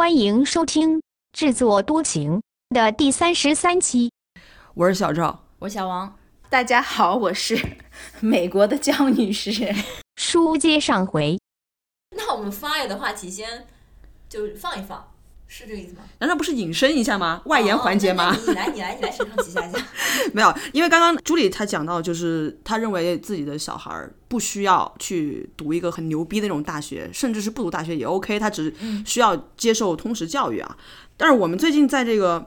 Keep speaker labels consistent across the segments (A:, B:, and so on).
A: 欢迎收听制作多情的第三十三期。
B: 我是小赵，
C: 我是小王。
D: 大家好，我是 美国的江女士。
A: 书接上回，
C: 那我们 fire 的话题先就放一放，是这个意思吗？
B: 难道不是引申一下吗？外延环节吗？
C: 哦你来，你来，你来，承上启下一下。
B: 没有，因为刚刚朱莉她讲到，就是她认为自己的小孩儿不需要去读一个很牛逼的那种大学，甚至是不读大学也 OK，他只需要接受通识教育啊。但是我们最近在这个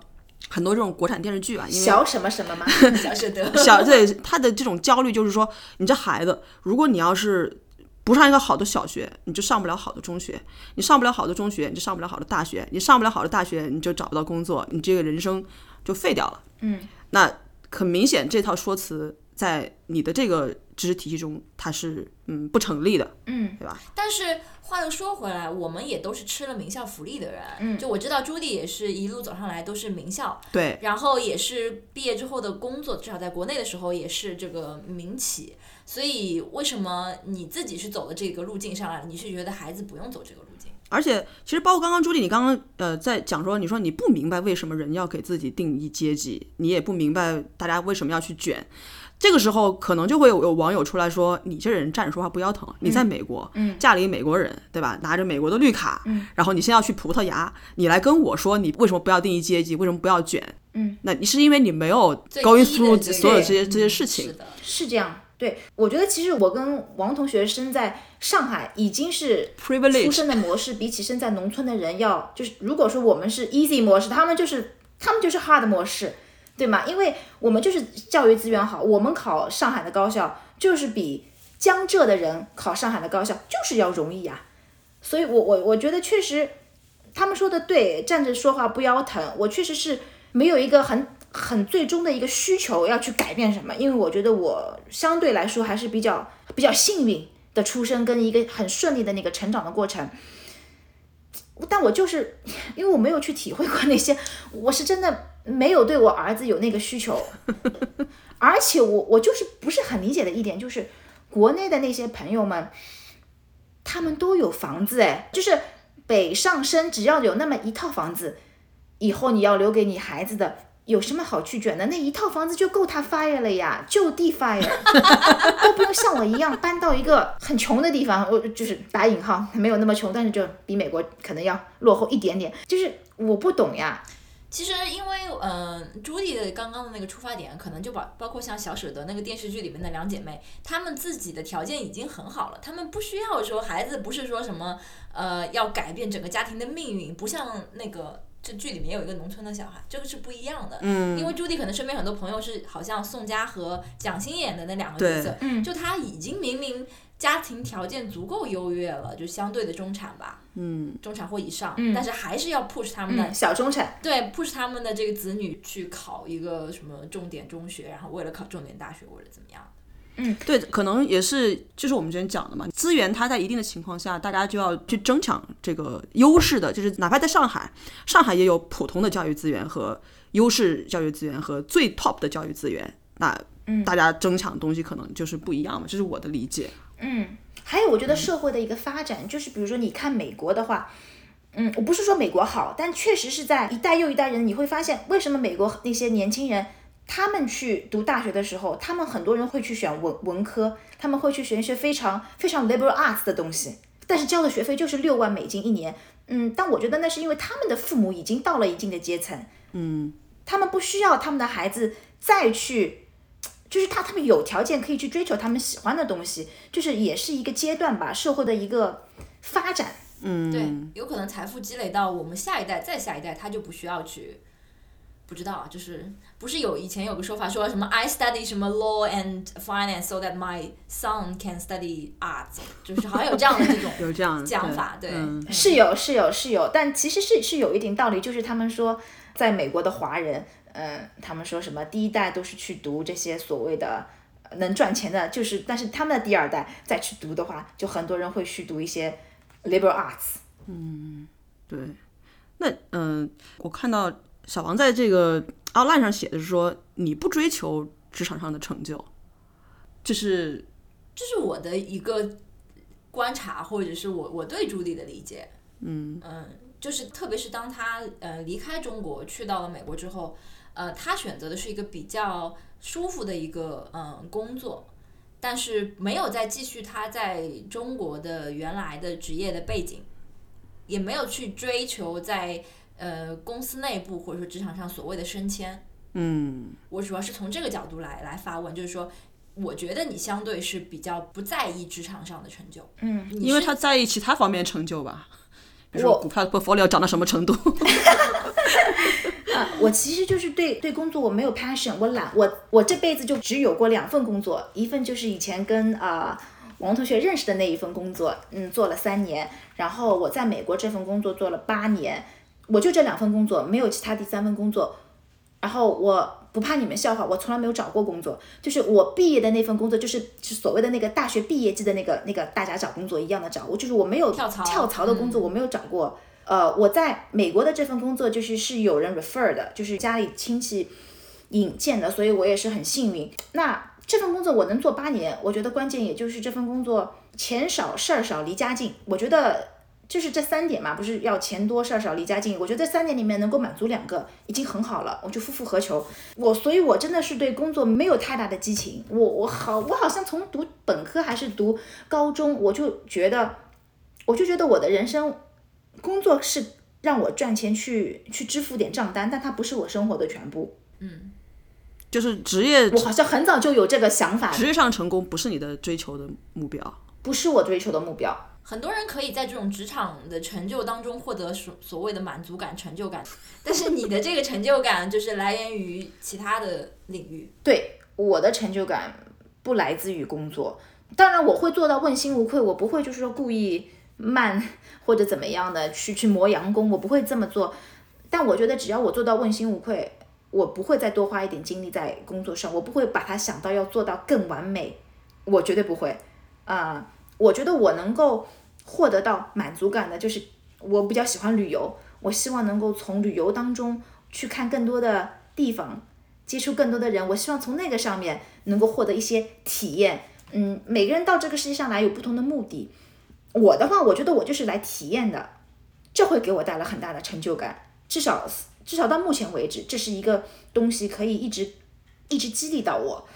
B: 很多这种国产电视剧啊，因为
D: 小什么什么嘛？
C: 小舍得。
B: 小对他的这种焦虑就是说，你这孩子，如果你要是不上一个好的小学，你就上不了好的中学；你上不了好的中学，你就上不了好的大学；你上不了好的大学，你就找不到工作，你这个人生就废掉了。
D: 嗯，
B: 那很明显，这套说辞在你的这个知识体系中，它是嗯不成立的，
D: 嗯，
B: 对吧？
C: 但是话又说回来，我们也都是吃了名校福利的人。
D: 嗯
C: 就我知道朱迪也是一路走上来都是名校，
B: 对，
C: 然后也是毕业之后的工作，至少在国内的时候也是这个民企。所以为什么你自己是走的这个路径上来，你是觉得孩子不用走这个路径？
B: 而且其实包括刚刚朱莉，你刚刚呃在讲说，你说你不明白为什么人要给自己定义阶级，你也不明白大家为什么要去卷。这个时候可能就会有有网友出来说，你这人站着说话不腰疼，你在美国，
D: 嗯
B: 嫁了一美国人，对吧？拿着美国的绿卡，
D: 嗯
B: 然后你先要去葡萄牙，你来跟我说你为什么不要定义阶级，为什么不要卷？
D: 嗯，
B: 那你是因为你没有
C: 最
B: going through 所有这些
C: 嗯
B: 这些事情
C: 是，的，
D: 是这样。对，我觉得其实我跟王同学生在上海已经是出生的模式，比起生在农村的人要，就是如果说我们是 easy 模式，他们就是他们就是 hard 模式，对吗？因为我们就是教育资源好，我们考上海的高校就是比江浙的人考上海的高校就是要容易啊。所以我我我觉得确实他们说的对，站着说话不腰疼。我确实是没有一个很很最终的一个需求要去改变什么，因为我觉得我相对来说还是比较比较幸运的出生跟一个很顺利的那个成长的过程。但我就是 因为我没有去体会过那些，我是真的没有对我儿子有那个需求，而且我我就是不是很理解的一点就是国内的那些朋友们，他们都有房子哎，就是北上深只要有那么一套房子，以后你要留给你孩子的。有什么好去卷的？那一套房子就够他 fire 了呀，就地 fire，都不用像我一样搬到一个很穷的地方。我就是打引号，没有那么穷，但是就比美国可能要落后一点点。就是我不懂呀，
C: 其实因为嗯、朱莉的刚刚的那个出发点，可能就包包括像小舍得那个电视剧里面的两姐妹，她们自己的条件已经很好了，她们不需要说孩子不是说什么呃要改变整个家庭的命运，不像那个。这剧里面有一个农村的小孩，这个是不一样的。
B: 嗯，
C: 因为朱棣可能身边很多朋友是好像宋佳和蒋欣演的那两个角色，
D: 嗯，
C: 就他已经明明家庭条件足够优越了，就相对的中产吧，
B: 嗯，
C: 中产或以上，
D: 嗯
C: 但是还是要 push 他们的
D: 嗯，小中产，
C: 对，push 他们的这个子女去考一个什么重点中学，然后为了考重点大学，或者怎么样？
B: 对，可能也是，就是我们之前讲的嘛，资源它在一定的情况下，大家就要去争抢这个优势的，就是哪怕在上海，上海也有普通的教育资源和优势教育资源和最 top 的教育资源，那大家争抢东西可能就是不一样嘛，这是我的理解。
D: 嗯，还有我觉得社会的一个发展，就是比如说你看美国的话，嗯，我不是说美国好，但确实是在一代又一代人，你会发现为什么美国那些年轻人。他们去读大学的时候，他们很多人会去选文文科，他们会去选一些非常非常 liberal arts 的东西，但是交的学费就是六万美金一年。嗯，但我觉得那是因为他们的父母已经到了一定的阶层，
B: 嗯，
D: 他们不需要他们的孩子再去，就是他他们有条件可以去追求他们喜欢的东西，就是也是一个阶段吧，社会的一个发展。
B: 嗯，
C: 对，有可能财富积累到我们下一代、再下一代，他就不需要去。不知道啊，就是不是有以前有个说法说什么 I study 什么 law and finance so that my son can study arts，就是好像有这样的这种
B: 有这样
C: 讲法，对，
B: 嗯
D: 是有是有是有，但其实是是有一定道理，就是他们说在美国的华人，嗯，他们说什么第一代都是去读这些所谓的呃能赚钱的，就是但是他们的第二代再去读的话，就很多人会去读一些 liberal arts。
B: 嗯对。那嗯、我看到小王在这个 outline 上写的是说，你不追求职场上的成就，这是
C: 这是我的一个观察，或者是我我对朱莉的理解。
B: 嗯
C: 嗯，就是特别是当他呃离开中国去到了美国之后，呃，他选择的是一个比较舒服的一个嗯、呃工作，但是没有再继续他在中国的原来的职业的背景，也没有去追求在呃公司内部或者说职场上所谓的升迁。
B: 嗯，
C: 我主要是从这个角度来来发问，就是说，我觉得你相对是比较不在意职场上的成就，
D: 嗯，
B: 因为他在意其他方面成就吧，比如说
D: 我
B: 股票的 portfolio 涨到什么程度。
D: 啊，我其实就是对对工作我没有 passion，我懒，我我这辈子就只有过两份工作，一份就是以前跟啊、王同学认识的那一份工作，嗯，做了三年，然后我在美国这份工作做了八年，我就这两份工作，没有其他第三份工作。然后我不怕你们笑话，我从来没有找过工作，就是我毕业的那份工作，就是就所谓的那个大学毕业季的那个那个大家找工作一样的找，我就是我没有
C: 跳槽
D: 跳槽的工作，我没有找过。呃，我在美国的这份工作就是是有人 refer 的，就是家里亲戚引荐的，所以我也是很幸运。那这份工作我能做八年，我觉得关键也就是这份工作钱少事儿少离家近，我觉得就是这三点嘛，不是要钱多事儿少离家近，我觉得这三点里面能够满足两个已经很好了，我就夫复何求。我所以，我真的是对工作没有太大的激情。我我好，我好像从读本科还是读高中，我就觉得，我就觉得我的人生工作是让我赚钱去去支付点账单，但它不是我生活的全部。
B: 嗯就是职业
D: 我好像很早就有这个想法，
B: 职业上成功不是你的追求的目标。
D: 不是我追求的目标。
C: 很多人可以在这种职场的成就当中获得所所谓的满足感、成就感，但是你的这个成就感就是来源于其他的领域。
D: 对我的成就感不来自于工作，当然我会做到问心无愧，我不会就是说故意慢或者怎么样的去去磨洋工，我不会这么做。但我觉得只要我做到问心无愧，我不会再多花一点精力在工作上，我不会把它想到要做到更完美，我绝对不会。啊、我觉得我能够获得到满足感的，就是我比较喜欢旅游，我希望能够从旅游当中去看更多的地方，接触更多的人，我希望从那个上面能够获得一些体验。嗯，每个人到这个世界上来有不同的目的，我的话，我觉得我就是来体验的，这会给我带来很大的成就感。至少至少到目前为止，这是一个东西可以一直一直激励到我。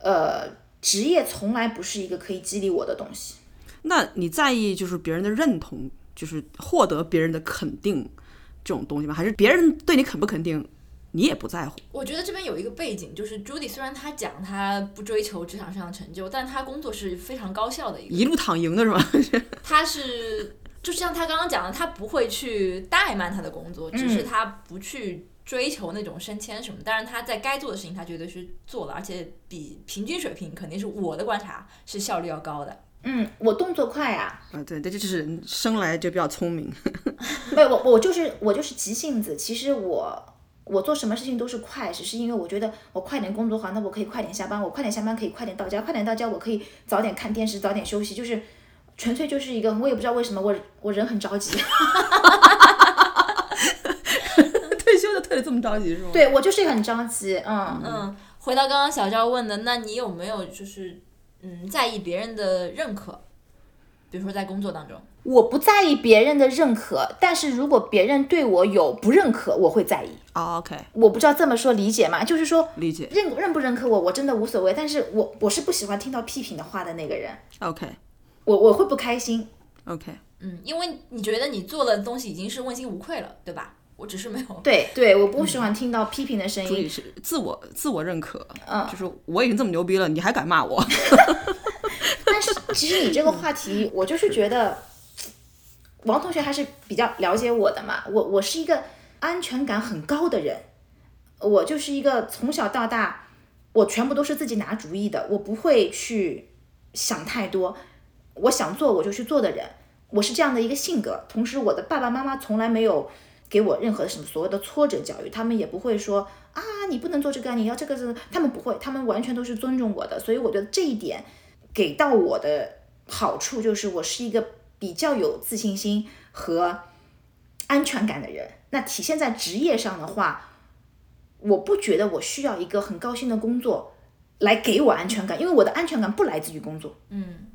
D: 呃，职业从来不是一个可以激励我的东西。
B: 那你在意就是别人的认同，就是获得别人的肯定这种东西吗？还是别人对你肯不肯定，你也不在乎？
C: 我觉得这边有一个背景，就是 Judy 虽然她讲她不追求职场上的成就，但她工作是非常高效的一个，
B: 一路躺赢的是吧？
C: 她是就像她刚刚讲的，她不会去怠慢她的工作，只是她不去追求那种升迁什么，但是她在该做的事情，她绝对是做了，而且比平均水平肯定是我的观察是效率要高的。
D: 嗯，我动作快啊，
B: 啊，对，这就是人生来就比较聪明。
D: 没有我我就是我就是急性子。其实我我做什么事情都是快，只是因为我觉得我快点工作好，那我可以快点下班，我快点下班可以快点到家，快点到家我可以早点看电视，早点休息，就是纯粹就是一个我也不知道为什么我我人很着急，
B: 退休就退的这么着急是吗？
D: 对我就是很着急，嗯
C: 嗯，回到刚刚小赵问的，那你有没有就是嗯在意别人的认可？比如说在工作当中，
D: 我不在意别人的认可，但是如果别人对我有不认可，我会在意。
B: 哦，OK，
D: 我不知道这么说理解吗？就是说
B: 理解。
D: 认认不认可我，我真的无所谓，但是我我是不喜欢听到批评的话的那个人
B: ，OK，OK，、
D: 我我会不开心。
C: OK，嗯，因为你觉得你做的东西已经是问心无愧了，对吧？我只是没有。
D: 对对，我不喜欢听到批评的声音。
B: 注意是自我自我认可，
D: 嗯
B: 就是我已经这么牛逼了，你还敢骂我？
D: 但是其实你这个话题，我就是觉得，王同学还是比较了解我的嘛。我我是一个安全感很高的人，我就是一个从小到大，我全部都是自己拿主意的，我不会去想太多，我想做我就去做的人。我是这样的一个性格，同时我的爸爸妈妈从来没有给我任何的什么所谓的挫折教育，他们也不会说啊你不能做这个，你要这个是，他们不会，他们完全都是尊重我的，所以我觉得这一点给到我的好处就是我是一个比较有自信心和安全感的人。那体现在职业上的话，我不觉得我需要一个很高薪的工作来给我安全感，因为我的安全感不来自于工作。
C: 嗯，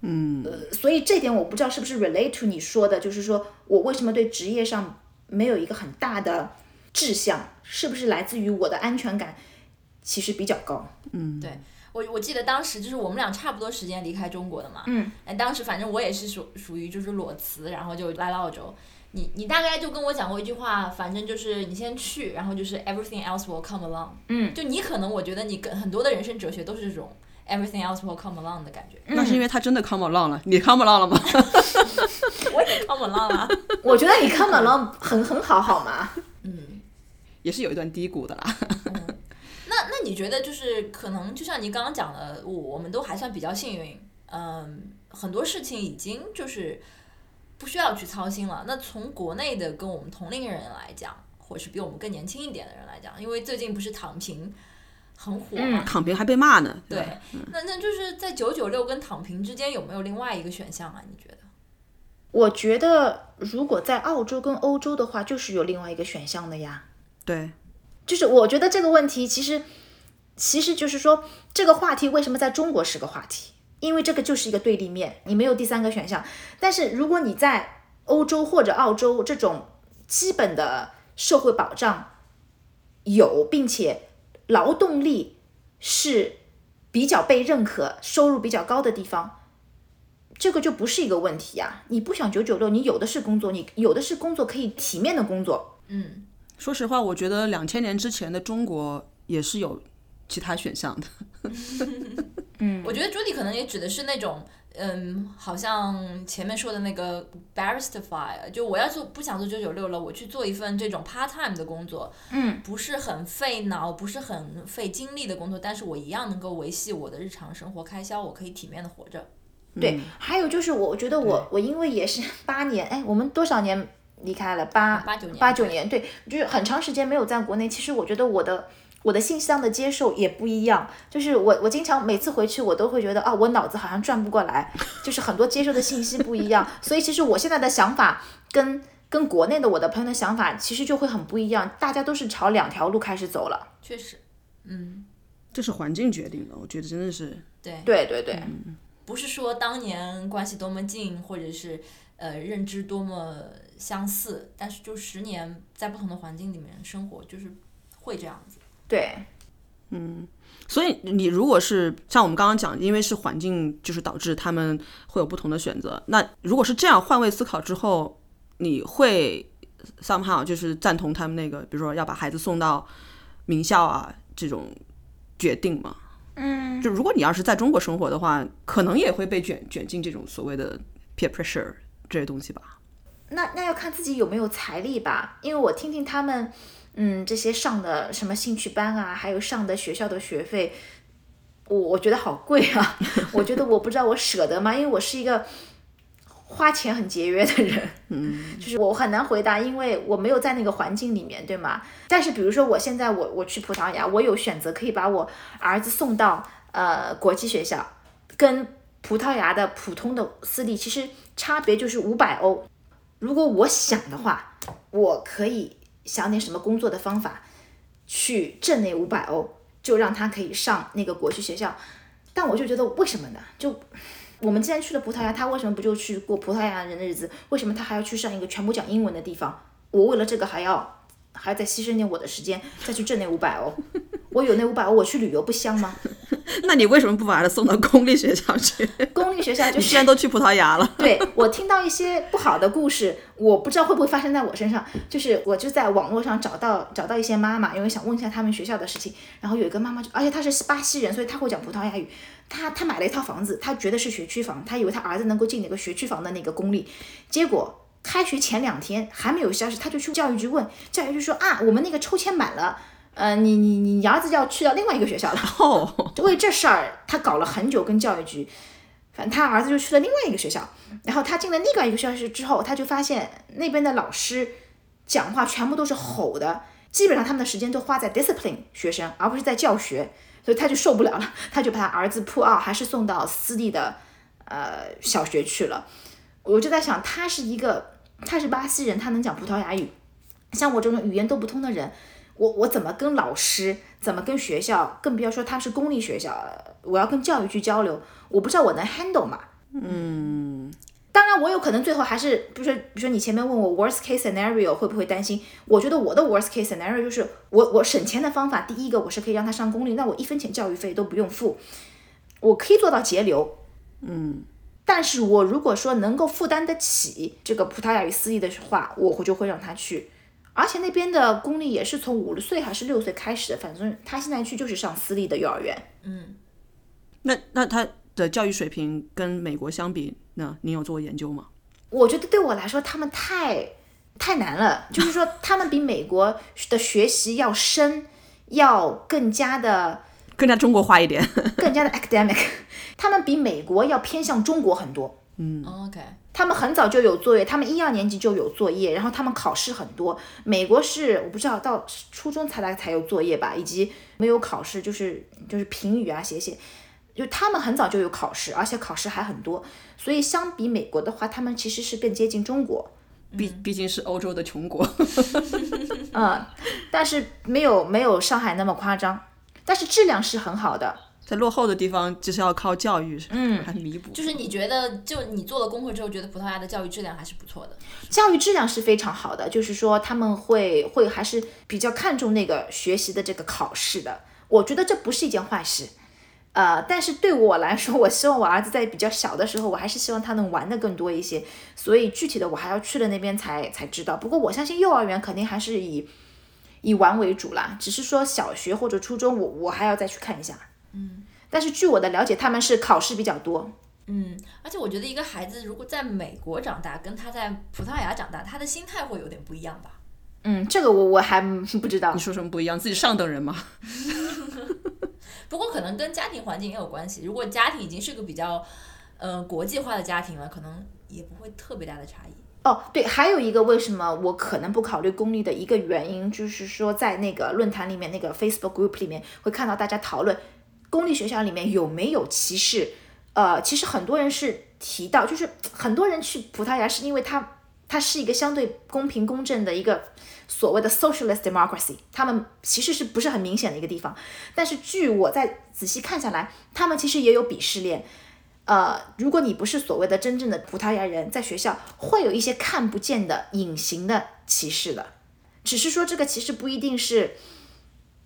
D: 嗯，呃，所以这点我不知道是不是 relate to 你说的，就是说我为什么对职业上没有一个很大的志向，是不是来自于我的安全感其实比较高？
B: 嗯，
C: 对我我记得当时就是我们俩差不多时间离开中国的嘛，
D: 嗯，
C: 哎，当时反正我也是属属于就是裸辞，然后就来了澳洲。你你大概就跟我讲过一句话，反正就是你先去，然后就是 everything else will come along。
D: 嗯，
C: 就你可能我觉得你跟很多的人生哲学都是这种 everything else will come along 的感觉。
B: 那是因为他真的 come along 了，你 come along 了吗？
C: 我也 come along 了。
D: 我觉得你 come along 很很好，好吗？
C: 嗯，
B: 也是有一段低谷的啦。
C: 那那你觉得就是可能就像你刚刚讲的，我我们都还算比较幸运，嗯，很多事情已经就是不需要去操心了。那从国内的跟我们同龄人来讲，或者是比我们更年轻一点的人来讲，因为最近不是躺平很火嘛，
B: 躺平还被骂呢。
C: 对
B: 吧，
C: 那那就是在九九六跟躺平之间有没有另外一个选项啊？你觉得？
D: 我觉得如果在澳洲跟欧洲的话，就是有另外一个选项的呀。
B: 对，
D: 就是我觉得这个问题其实，其实就是说这个话题为什么在中国是个话题？因为这个就是一个对立面，你没有第三个选项。但是如果你在欧洲或者澳洲这种基本的社会保障有，并且劳动力是比较被认可、收入比较高的地方，这个就不是一个问题啊！你不想九九六，你有的是工作，你有的是工作可以体面的工作。
C: 嗯，
B: 说实话，我觉得两千年之前的中国也是有其他选项的。
C: 我觉得朱迪可能也指的是那种，嗯，好像前面说的那个 barristerify，就我要做不想做九九六了，我去做一份这种 part time 的工作，
D: 嗯，
C: 不是很费脑，不是很费精力的工作，但是我一样能够维系我的日常生活开销，我可以体面的活着。
D: 对，还有就是我，我觉得我我因为也是八年，哎，我们多少年离开了？八
C: 八九年
D: 八九年，对，就是很长时间没有在国内。其实我觉得我的我的信息量的接受也不一样，就是我我经常每次回去，我都会觉得啊，我脑子好像转不过来，就是很多接受的信息不一样。所以其实我现在的想法跟跟国内的我的朋友的想法其实就会很不一样，大家都是朝两条路开始走了。
C: 确实，嗯，
B: 这是环境决定的，我觉得真的是。
C: 对，
D: 对对对，
C: 不是说当年关系多么近，或者是呃认知多么相似，但是就十年在不同的环境里面生活，就是会这样子。
D: 对，嗯
B: 所以你如果是像我们刚刚讲，因为是环境，就是导致他们会有不同的选择。那如果是这样换位思考之后，你会 somehow 就是赞同他们那个，比如说要把孩子送到名校啊这种决定吗？嗯，就如果你要是在中国生活的话，可能也会被卷卷进这种所谓的 peer pressure 这些东西吧。
D: 那那要看自己有没有财力吧，因为我听听他们，嗯，这些上的什么兴趣班啊，还有上的学校的学费，我我觉得好贵啊，我觉得我不知道我舍得吗？因为我是一个花钱很节约的人，嗯，就是我很难回答，因为我没有在那个环境里面，对吗？但是比如说我现在我我去葡萄牙，我有选择可以把我儿子送到呃国际学校，跟葡萄牙的普通的私立其实差别就是五百欧。如果我想的话，我可以想点什么工作的方法，去挣那五百欧，就让他可以上那个国际学校。但我就觉得为什么呢？就我们既然去了葡萄牙，他为什么不就去过葡萄牙人的日子？为什么他还要去上一个全部讲英文的地方？我为了这个还要还要再牺牲点我的时间，再去挣那五百欧。我有那五百欧，我去旅游不香吗？
B: 那你为什么不把他送到公立学校去？
D: 公立学校就
B: 你
D: 是
B: 既然都去葡萄牙了，
D: 对我听到一些不好的故事，我不知道会不会发生在我身上。就是我就在网络上找到找到一些妈妈，因为想问一下他们学校的事情。然后有一个妈妈就，而且她是巴西人，所以她会讲葡萄牙语。她她买了一套房子，她觉得是学区房，她以为她儿子能够进那个学区房的那个公立，结果开学前两天还没有消息，她就去教育局问，教育局说啊，我们那个抽签满了。呃，你你你你儿子要去到另外一个学校了。
B: 哦，
D: 为这事儿，他搞了很久，跟教育局，反正他儿子就去了另外一个学校，然后他进了另外一个学校之后，他就发现那边的老师讲话全部都是吼的，基本上他们的时间都花在 discipline 学生，而不是在教学，所以他就受不了了，他就把他儿子 pull out，还是送到私立的呃小学去了。我就在想，他是一个，他是巴西人，他能讲葡萄牙语，像我这种语言都不通的人。我我怎么跟老师，怎么跟学校，更不要说他是公立学校，我要跟教育去交流，我不知道我能 handle 嘛。嗯，当然我有可能最后还是，比如说，比如说你前面问我 worst case scenario 会不会担心？我觉得我的 worst case scenario 就是我我省钱的方法，第一个我是可以让他上公立，那我一分钱教育费都不用付，我可以做到节流。嗯，但是我如果说能够负担得起这个葡萄牙语私立的话，我会就会让他去。而且那边的公立也是从五岁还是六岁开始的，反正他现在去就是上私立的幼儿园。
C: 嗯，
B: 那那他的教育水平跟美国相比呢？您有做过研究吗？
D: 我觉得对我来说，他们太太难了。就是说，他们比美国的学习要深，要更加的
B: 更加中国化一点。
D: 更加的 academic。他们比美国要偏向中国很多。
B: 嗯
C: ，OK。
D: 他们很早就有作业，他们一二年级就有作业，然后他们考试很多。美国是我不知道到初中才来才有作业吧，以及没有考试，就是就是评语啊写写。就他们很早就有考试，而且考试还很多，所以相比美国的话，他们其实是更接近中国。
B: 毕毕竟是欧洲的穷国。
D: 嗯，但是没有没有上海那么夸张，但是质量是很好的。
B: 在落后的地方，就是要靠教育，
D: 嗯，
B: 来弥补。
C: 就是你觉得，就你做了功课之后，觉得葡萄牙的教育质量还是不错的。
D: 教育质量是非常好的，就是说他们会会还是比较看重那个学习的这个考试的。我觉得这不是一件坏事，呃，但是对我来说，我希望我儿子在比较小的时候，我还是希望他能玩的更多一些。所以具体的我还要去了那边才才知道。不过我相信幼儿园肯定还是以以玩为主啦，只是说小学或者初中，我我还要再去看一下。
C: 嗯。
D: 但是据我的了解，他们是考试比较多。
C: 嗯，而且我觉得一个孩子如果在美国长大，跟他在葡萄牙长大，他的心态会有点不一样吧？
D: 嗯，这个我我还不知道。
B: 你说什么不一样？自己上等人吗？
C: 不过可能跟家庭环境也有关系。如果家庭已经是个比较，呃，国际化的家庭了，可能也不会特别大的差异。
D: 哦，对，还有一个为什么我可能不考虑公立的一个原因，就是说在那个论坛里面，那个 Facebook group 里面会看到大家讨论。公立学校里面有没有歧视？呃，其实很多人是提到，就是很多人去葡萄牙是因为它它是一个相对公平公正的一个所谓的 socialist democracy，他们其实是不是很明显的一个地方。但是据我在仔细看下来，他们其实也有鄙视链。呃，如果你不是所谓的真正的葡萄牙人，在学校会有一些看不见的隐形的歧视的，只是说这个歧视不一定是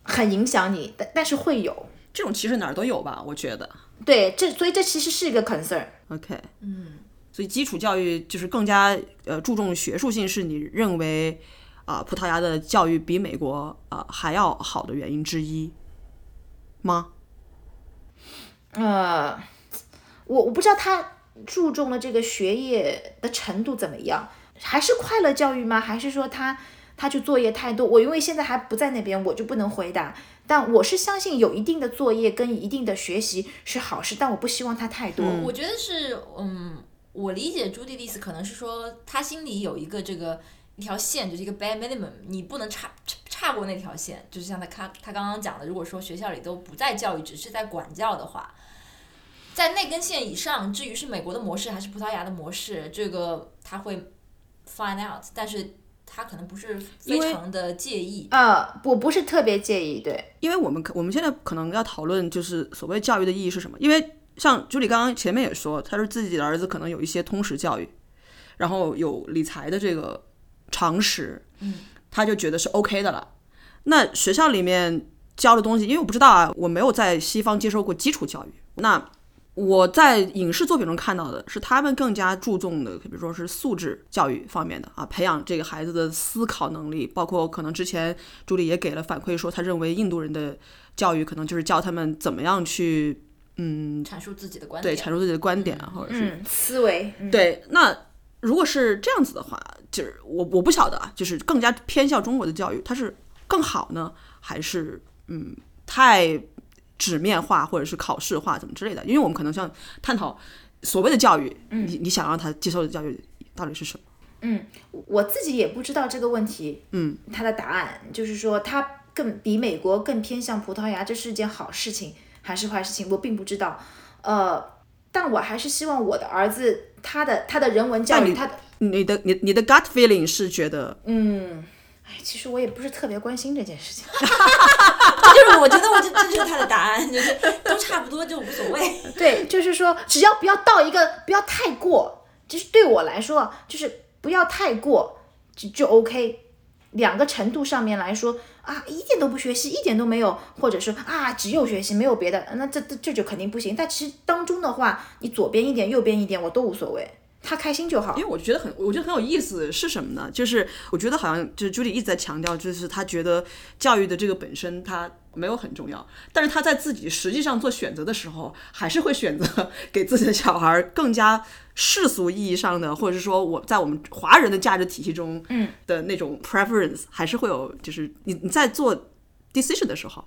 D: 很影响你，但但是会有。
B: 这种其实哪儿都有吧？我觉得，
D: 对，这所以这其实是一个 concern。
B: OK，
C: 嗯，
B: 所以基础教育就是更加呃注重学术性，是你认为啊葡萄牙的教育比美国啊还要好的原因之一吗？
D: 呃，我我不知道他注重了这个学业的程度怎么样，还是快乐教育吗？还是说他他就作业太多？我因为现在还不在那边，我就不能回答。但我是相信有一定的作业跟一定的学习是好事，但我不希望它太多。
C: 我觉得是，嗯，我理解朱迪的意思，可能是说他心里有一个这个一条线，就是一个 bare minimum，你不能差差过那条线。就是像他他他刚刚讲的，如果说学校里都不在教育，只是在管教的话，在那根线以上，至于是美国的模式还是葡萄牙的模式，这个他会 find out，但是。他可能不是非常的介意
D: 啊，我不是特别介意，对，
B: 因为我们可我们现在可能要讨论就是所谓教育的意义是什么？因为像朱莉刚刚前面也说，他说自己的儿子可能有一些通识教育，然后有理财的这个常识，
C: 嗯，
B: 他就觉得是 OK 的了。那学校里面教的东西，因为我不知道啊，我没有在西方接受过基础教育，那。我在影视作品中看到的是，他们更加注重的，比如说是素质教育方面的啊，培养这个孩子的思考能力，包括可能之前朱莉也给了反馈说，他认为印度人的教育可能就是教他们怎么样去，嗯，
C: 阐述自己的观点，
B: 对，阐述自己的观点啊，或者是
D: 思维。
B: 对，那如果是这样子的话，就是我我不晓得啊，就是更加偏向中国的教育，它是更好呢，还是嗯太？纸面化或者是考试化怎么之类的，因为我们可能像探讨所谓的教育，你你想让他接受的教育到底是什么？
D: 嗯，我自己也不知道这个问题，
B: 嗯，
D: 他的答案就是说他更比美国更偏向葡萄牙，这是件好事情还是坏事情？我并不知道，呃，但我还是希望我的儿子他的他的人文教育，他的
B: 你的你你的 gut feeling 是觉得，
D: 嗯。哎其实我也不是特别关心这件事情，
C: 就是我觉得我这这就是他的答案，就是都差不多就无所谓。
D: 对，就是说，只要不要到一个不要太过，就是对我来说，就是不要太过就就 OK。两个程度上面来说啊，一点都不学习，一点都没有，或者是啊只有学习没有别的，那这这这就肯定不行。但其实当中的话，你左边一点，右边一点，我都无所谓，他开心就好
B: 因。为我觉得很，我觉得很有意思是什么呢？就是我觉得好像就是 Judy 一直在强调，就是他觉得教育的这个本身它没有很重要，但是他在自己实际上做选择的时候，还是会选择给自己的小孩更加世俗意义上的，或者是说我在我们华人的价值体系中，
D: 嗯
B: 的那种 preference，还是会有，就是你你在做 decision 的时候，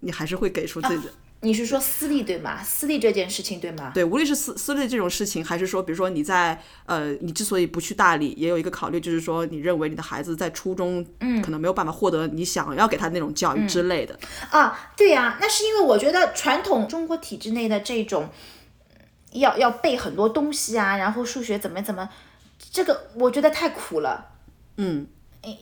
B: 你还是会给出自己的。
D: 你是说私立对吗？私立这件事情对吗？
B: 对，无论是私私立这种事情，还是说，比如说你在呃，你之所以不去大理，也有一个考虑，就是说你认为你的孩子在初中，嗯，可能没有办法获得你想要给他那种教育之类的。
D: 啊，对呀、那是因为我觉得传统中国体制内的这种嗯要要背很多东西啊，然后数学怎么怎么，这个我觉得太苦了。
B: 嗯，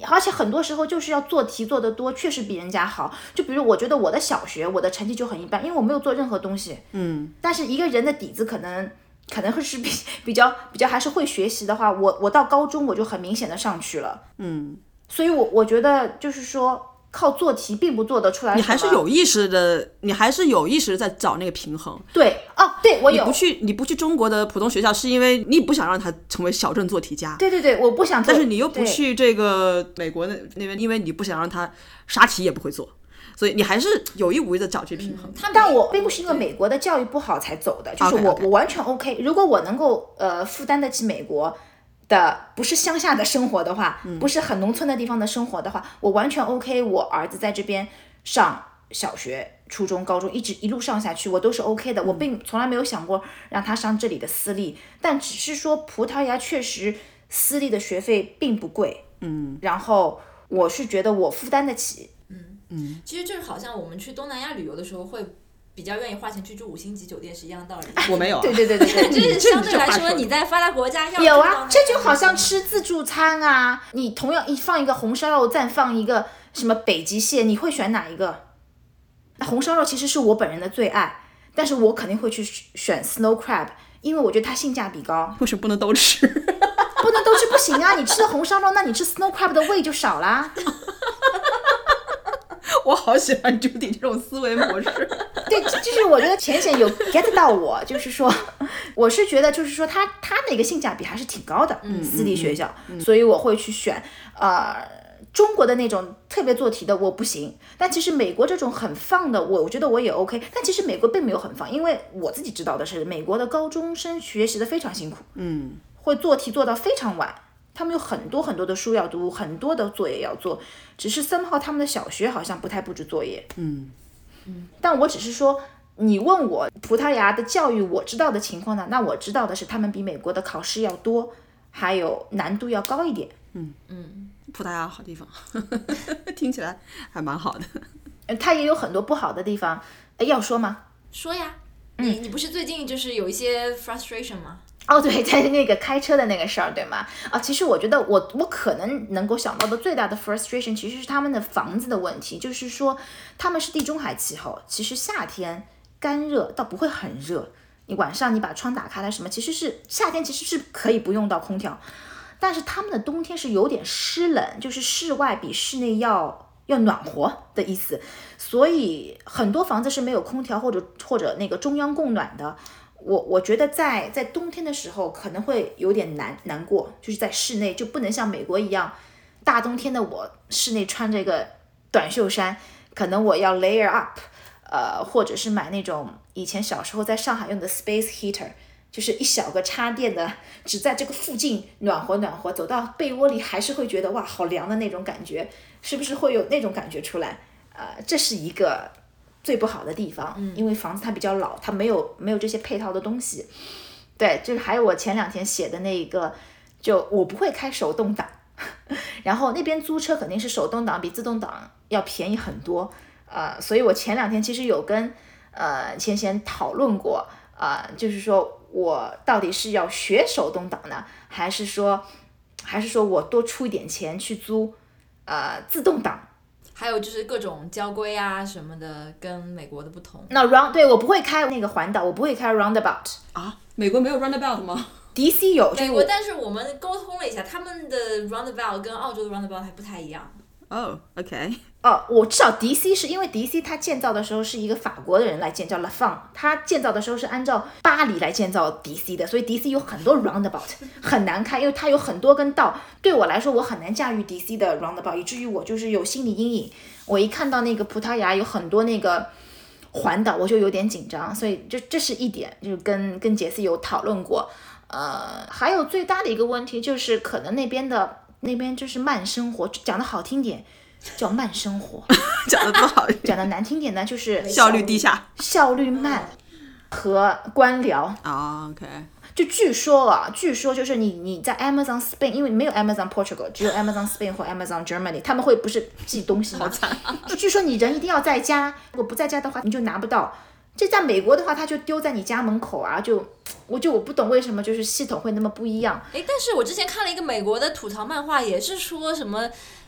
D: 而且很多时候就是要做题做得多，确实比人家好。就比如我觉得我的小学我的成绩就很一般，因为我没有做任何东西。
B: 嗯，
D: 但是一个人的底子可能可能会是比比较比较还是会学习的话，我我到高中我就很明显的上去了。
B: 嗯，
D: 所以我我觉得就是说靠做题并不做得出来。
B: 你还是有意识的，你还是有意识在找那个平衡。
D: 对哦，对我有
B: 你不。去，你不去中国的普通学校，是因为你不想让他成为小镇做题家。
D: 对对对，我不想做。
B: 但是你又不去这个美国那那边，因为你不想让他啥题也不会做，所以你还是有意无意的找这平衡。
C: 他
D: 但我并不是因为美国的教育不好才走的，就是我我完全 OK。如果我能够呃负担得起美国的不是乡下的生活的话，不是很农村的地方的生活的话，我完全 OK。我儿子在这边上小学、初中、高中，一直一路上下去，我都是 OK 的。我并从来没有想过让他上这里的私立，但只是说葡萄牙确实私立的学费并不贵，嗯，然后我是觉得我负担得起，嗯嗯
C: 其实就是好像我们去东南亚旅游的时候会。比较愿意花钱去住五星级酒店是一样的道理。
B: 我没有啊，
D: 对对对对对，
C: 就是相对来说，你在发达国家要
D: 有啊这就好像吃自助餐啊，你同样一放一个红烧肉，再放一个什么北极蟹，你会选哪一个？那红烧肉其实是我本人的最爱，但是我肯定会去选 snow crab，因为我觉得它性价比高。
B: 为什么不能都吃？
D: 不能都吃不行啊！你吃了红烧肉，那你吃 snow crab 的味就少啦。
B: 我好喜欢 Judy 这种思维模式。
D: 对，就是我觉得浅浅有 get 到我，就是说，我是觉得就是说他他那个性价比还是挺高的，嗯私立学校，所以我会去选呃。中国的那种特别做题的我不行，但其实美国这种很放的，我我觉得我也 OK。但其实美国并没有很放，因为我自己知道的是，美国的高中生学习的非常辛苦，
B: 嗯，
D: 会做题做到非常晚，他们有很多很多的书要读，很多的作业要做，只是三号他们的小学好像不太布置作业，
B: 嗯嗯
D: 但我只是说，你问我葡萄牙的教育我知道的情况呢，那我知道的是他们比美国的考试要多，还有难度要高一点。
B: 嗯嗯葡萄牙好地方，听起来还蛮好的。
D: 呃它也有很多不好的地方，呃要说吗？
C: 说呀，你你不是最近就是有一些 frustration 吗？
D: 哦，对，在那个开车的那个事儿，对吗？啊，其实我觉得我我可能能够想到的最大的 frustration 其实是他们的房子的问题，就是说他们是地中海气候，其实夏天干热倒不会很热，你晚上你把窗打开了什么，其实是夏天其实是可以不用到空调，但是他们的冬天是有点湿冷，就是室外比室内要要暖和的意思，所以很多房子是没有空调或者或者那个中央供暖的。我我觉得在在冬天的时候可能会有点难难过，就是在室内就不能像美国一样，大冬天的我室内穿这个短袖衫，可能我要 layer up，呃，或者是买那种以前小时候在上海用的 space heater，就是一小个插电的，只在这个附近暖和暖和，走到被窝里还是会觉得哇好凉的那种感觉，是不是会有那种感觉出来？呃，这是一个最不好的地方，因为房子它比较老，它没有没有这些配套的东西。对，就是还有我前两天写的那一个，就我不会开手动挡，然后那边租车肯定是手动挡比自动挡要便宜很多，呃，所以我前两天其实有跟呃芊芊讨论过，呃、就是说我到底是要学手动挡呢，还是说还是说我多出一点钱去租呃自动挡？
C: 还有就是各种交规啊什么的，跟美国的不同。
D: 那 round 对我不会开那个环岛，我不会开 roundabout。
B: 啊，美国没有 roundabout 吗？
D: DC 有，
C: 美国，但是我们沟通了一下，他们的 roundabout 跟澳洲的 roundabout 还不太一样。
B: 哦、o k
D: 哦，我至少 DC 是因为 DC 它建造的时候是一个法国的人来建，造 La f o n 他建造的时候是按照巴黎来建造 DC 的，所以 DC 有很多 roundabout 很难开，因为它有很多根道。对我来说，我很难驾驭 DC 的 roundabout，以至于我就是有心理阴影。我一看到那个葡萄牙有很多那个环岛，我就有点紧张，所以这这是一点，就是跟跟杰斯有讨论过。呃，还有最大的一个问题就是，可能那边的那边就是慢生活，讲的好听点叫慢生活。
B: 讲的不好，
D: 讲的难听点呢，就是
B: 效率低下
D: 效率慢和官僚。
B: 啊、o k
D: 就据说啊，据说就是你你在 Amazon Spain，因为没有 Amazon Portugal，只有 Amazon Spain 或 Amazon Germany，他们会不是寄东西吗？就据说你人一定要在家，如果不在家的话，你就拿不到。这在美国的话，他就丢在你家门口啊，就我就我不懂为什么就是系统会那么不一样。
C: 诶，但是我之前看了一个美国的吐槽漫画，也是说什么，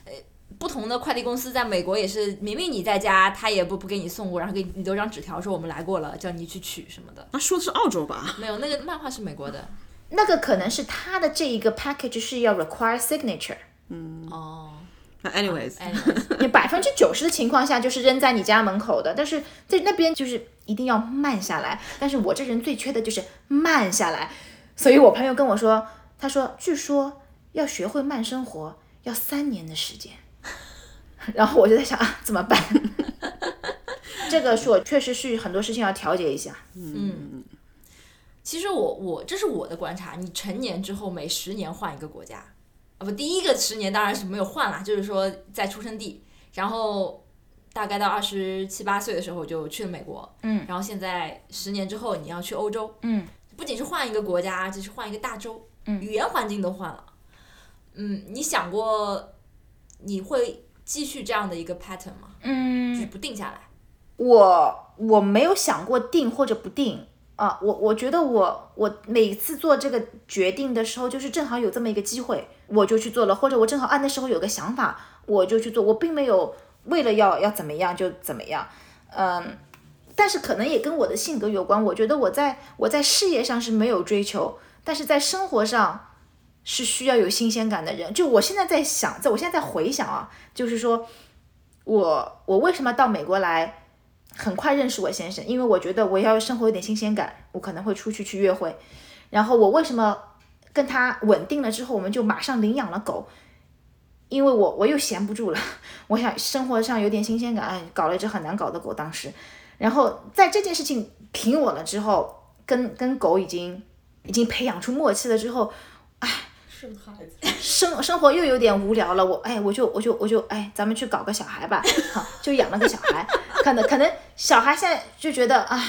C: 呃，不同的快递公司在美国也是，明明你在家，他也不不给你送过，然后给你留张纸条说我们来过了，叫你去取什么的。
B: 那说的是澳洲吧？
C: 没有，那个漫画是美国的。
D: 那个可能是他的这一个 package 是要 require signature。
C: 嗯哦
B: 那 anyways，
C: 哎，
D: 你百分之九十的情况下就是扔在你家门口的，但是在那边就是一定要慢下来。但是我这人最缺的就是慢下来，所以我朋友跟我说，他说据说要学会慢生活要三年的时间，然后我就在想啊，怎么办？这个是我确实是很多事情要调节一下。
C: 嗯其实我我这是我的观察，你成年之后每十年换一个国家，啊不，第一个十年当然是没有换啦，就是说在出生地，然后大概到二十七八岁的时候就去了美国，
D: 嗯，
C: 然后现在十年之后你要去欧洲，
D: 嗯，
C: 不仅是换一个国家，就是换一个大洲，
D: 嗯。
C: 语言环境都换了，嗯，你想过你会继续这样的一个 pattern 吗？嗯。就是
D: 嗯，
C: 不定下来，
D: 我我没有想过定或者不定啊，我我觉得我我每次做这个决定的时候，就是正好有这么一个机会，我就去做了，或者我正好啊那时候有个想法，我就去做，我并没有为了要要怎么样就怎么样，嗯，但是可能也跟我的性格有关，我觉得我在我在事业上是没有追求，但是在生活上是需要有新鲜感的人。就我现在在想，在我现在在回想啊，就是说我我为什么到美国来？很快认识我先生，因为我觉得我要生活有点新鲜感，我可能会出去去约会。然后我为什么跟他稳定了之后，我们就马上领养了狗？因为我我又闲不住了，我想生活上有点新鲜感，哎，搞了一只很难搞的狗当时。然后在这件事情挺稳了之后，跟跟狗已经已经培养出默契了之后，哎
B: 生孩子，
D: 生生活又有点无聊了，我哎，我就我就我就哎，咱们去搞个小孩吧，好，就养了个小孩，可能可能小孩现在就觉得啊，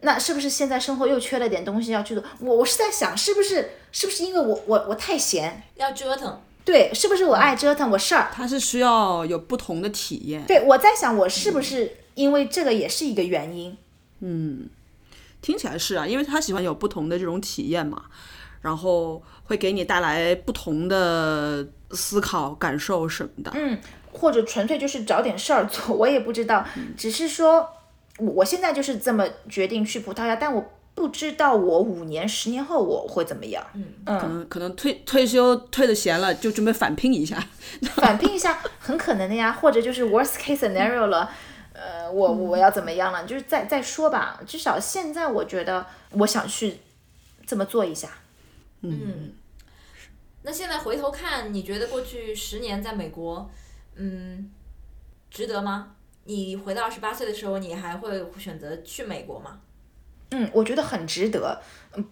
D: 那是不是现在生活又缺了点东西要去做？我我是在想，是不是是不是因为我我我太闲，
C: 要折腾。
D: 对，是不是我爱折腾，我事儿，
B: 他是需要有不同的体验。
D: 对我在想，我是不是因为这个也是一个原因？
B: 嗯听起来是啊，因为他喜欢有不同的这种体验嘛，然后会给你带来不同的思考、感受什么的。
D: 嗯，或者纯粹就是找点事儿做，我也不知道。只是说，我我现在就是这么决定去葡萄牙，但我不知道我五年、十年后我会怎么样。
C: 嗯
B: 可能可能退退休退的闲了，就准备反聘一下。
D: 反聘一下，很可能的呀，或者就是 worst case scenario 了。呃，我我要怎么样了？就是再再说吧。至少现在我觉得我想去这么做一下。
C: 嗯，那现在回头看，你觉得过去十年在美国，嗯，值得吗？你回到二十八岁的时候，你还会选择去美国吗？
D: 嗯，我觉得很值得。嗯，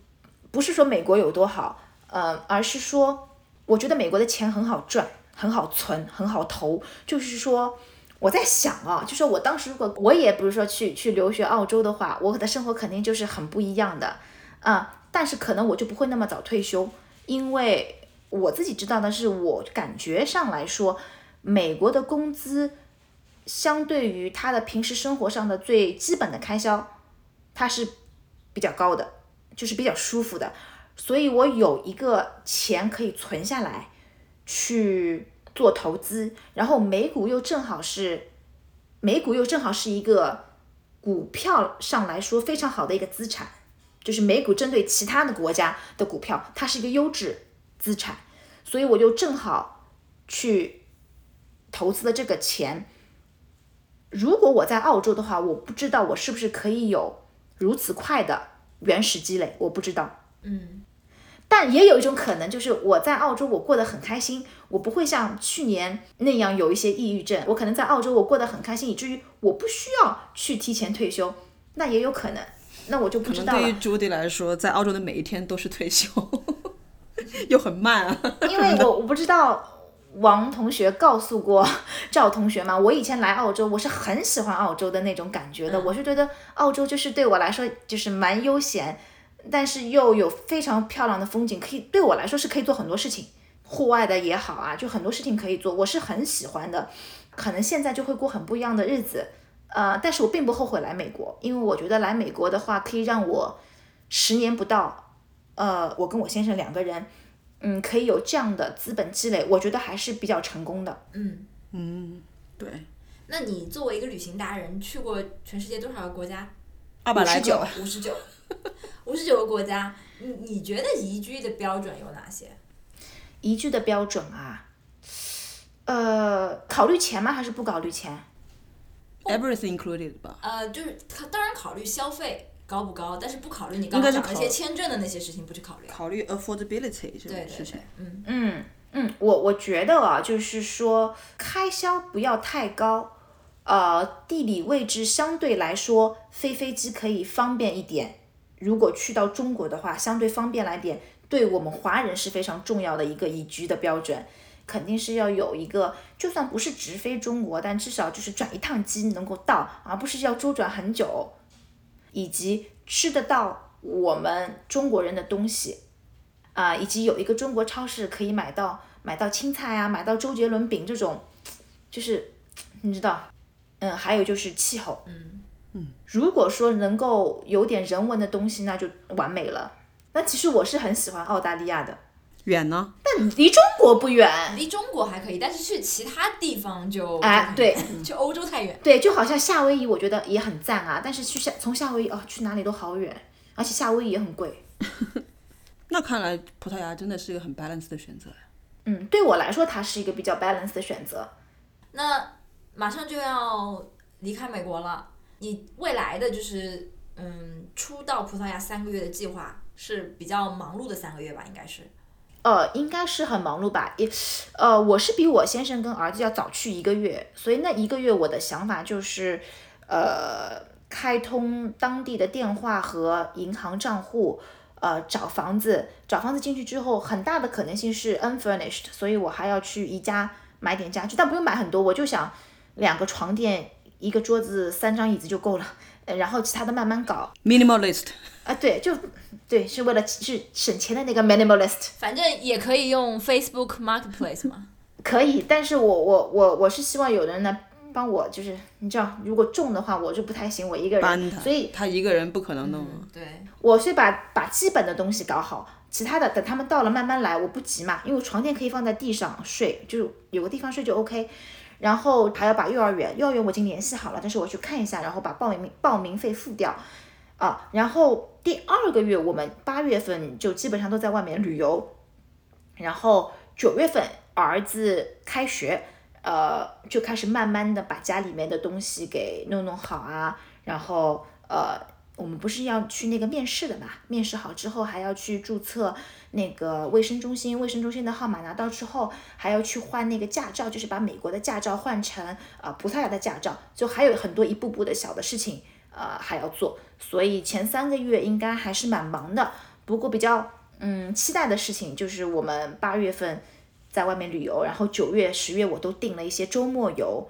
D: 不是说美国有多好，呃，而是说我觉得美国的钱很好赚，很好存，很好投。就是说我在想啊，就说我当时如果我也不是说去去留学澳洲的话，我的生活肯定就是很不一样的啊、但是可能我就不会那么早退休，因为我自己知道的是，我感觉上来说，美国的工资相对于他的平时生活上的最基本的开销，它是比较高的，就是比较舒服的，所以我有一个钱可以存下来，去做投资，然后美股又正好是美股又正好是一个股票上来说非常好的一个资产，就是美股针对其他的国家的股票，它是一个优质资产，所以我就正好去投资了这个钱。如果我在澳洲的话，我不知道我是不是可以有如此快的原始积累，我不知道。
C: 嗯，
D: 但也有一种可能，就是我在澳洲我过得很开心，我不会像去年那样有一些抑郁症。我可能在澳洲我过得很开心，以至于我不需要去提前退休，那也有可能。那我就不知道了，
B: 对于朱迪来说，在澳洲的每一天都是退休，又很慢啊。
D: 因为我我不知道王同学告诉过赵同学吗？我以前来澳洲，我是很喜欢澳洲的那种感觉的。我是觉得澳洲就是对我来说就是蛮悠闲，但是又有非常漂亮的风景，可以对我来说是可以做很多事情，户外的也好啊，就很多事情可以做，我是很喜欢的。可能现在就会过很不一样的日子，呃，但是我并不后悔来美国，因为我觉得来美国的话可以让我十年不到，呃，我跟我先生两个人。嗯，可以有这样的资本积累，我觉得还是比较成功的。
C: 嗯嗯，
B: 对，
C: 那你作为一个旅行达人，去过全世界多少个国家？
B: 二百来
D: 59
B: 个，
C: 五十九，五十九个国家。你你觉得宜居的标准有哪些？
D: 宜居的标准啊，呃，考虑钱吗？还是不考虑钱？
B: Everything included 吧。
C: 呃，就是考当然考虑消费高不高，但是不考虑你刚刚讲的一些签证的那些事情不去考虑。
B: 考虑 affordability 这
C: 对对
B: 种事情
C: 对，，嗯
D: 嗯嗯，我我觉得啊，就是说开销不要太高，呃，地理位置相对来说飞飞机可以方便一点。如果去到中国的话，相对方便来点，对我们华人是非常重要的一个宜居的标准。肯定是要有一个，就算不是直飞中国，但至少就是转一趟机能够到，而不是要周转很久，以及吃得到我们中国人的东西，啊、以及有一个中国超市可以买到买到青菜啊，买到周杰伦饼这种，就是你知道，嗯，还有就是气候，
C: 嗯。
B: 嗯，
D: 如果说能够有点人文的东西，那就完美了。那其实我是很喜欢澳大利亚的，
B: 远呢？
D: 但离中国不远，
C: 离中国还可以，但是去其他地方就
D: 哎，对，
C: 去欧洲太远。
D: 对，就好像夏威夷，我觉得也很赞啊，但是去夏从夏威夷哦去哪里都好远，而且夏威夷也很贵。
B: 那看来葡萄牙真的是一个很 balance 的选择呀。
D: 嗯，对我来说，它是一个比较 balance 的选择。
C: 那马上就要离开美国了，你未来的就是嗯，初到葡萄牙三个月的计划是比较忙碌的三个月吧？应该是。
D: 呃，应该是很忙碌吧？也，呃，我是比我先生跟儿子要早去一个月，所以那一个月我的想法就是，呃，开通当地的电话和银行账户，呃，找房子，找房子进去之后，很大的可能性是 unfurnished，所以我还要去宜家买点家具，但不用买很多，我就想两个床垫、一个桌子、三张椅子就够了，然后其他的慢慢搞。
B: Minimalist，
D: 啊，对，就对，是为了是省钱的那个 minimalist。
C: 反正也可以用 Facebook Marketplace 嘛。
D: 可以，但是我我我我是希望有人来帮我，就是你知道，如果重的话，我就不太行，我一个人，
B: 搬它，
D: 所以
B: 他一个人不可能弄。
C: 对，
D: 我是把把基本的东西搞好，其他的等他们到了慢慢来，我不急嘛，因为床垫可以放在地上睡，就是有个地方睡就 OK。然后还要把幼儿园，幼儿园我已经联系好了，但是我去看一下，然后把报名报名费付掉，啊，然后第二个月我们八月份就基本上都在外面旅游，然后九月份儿子开学，呃，就开始慢慢的把家里面的东西给弄弄好啊，然后呃，我们不是要去那个面试的嘛？面试好之后还要去注册那个卫生中心，卫生中心的号码拿到之后，还要去换那个驾照，就是把美国的驾照换成呃葡萄牙的驾照，就还有很多一步步的小的事情，呃还要做，所以前三个月应该还是蛮忙的。不过比较嗯期待的事情就是我们八月份在外面旅游，然后九月、十月我都订了一些周末游，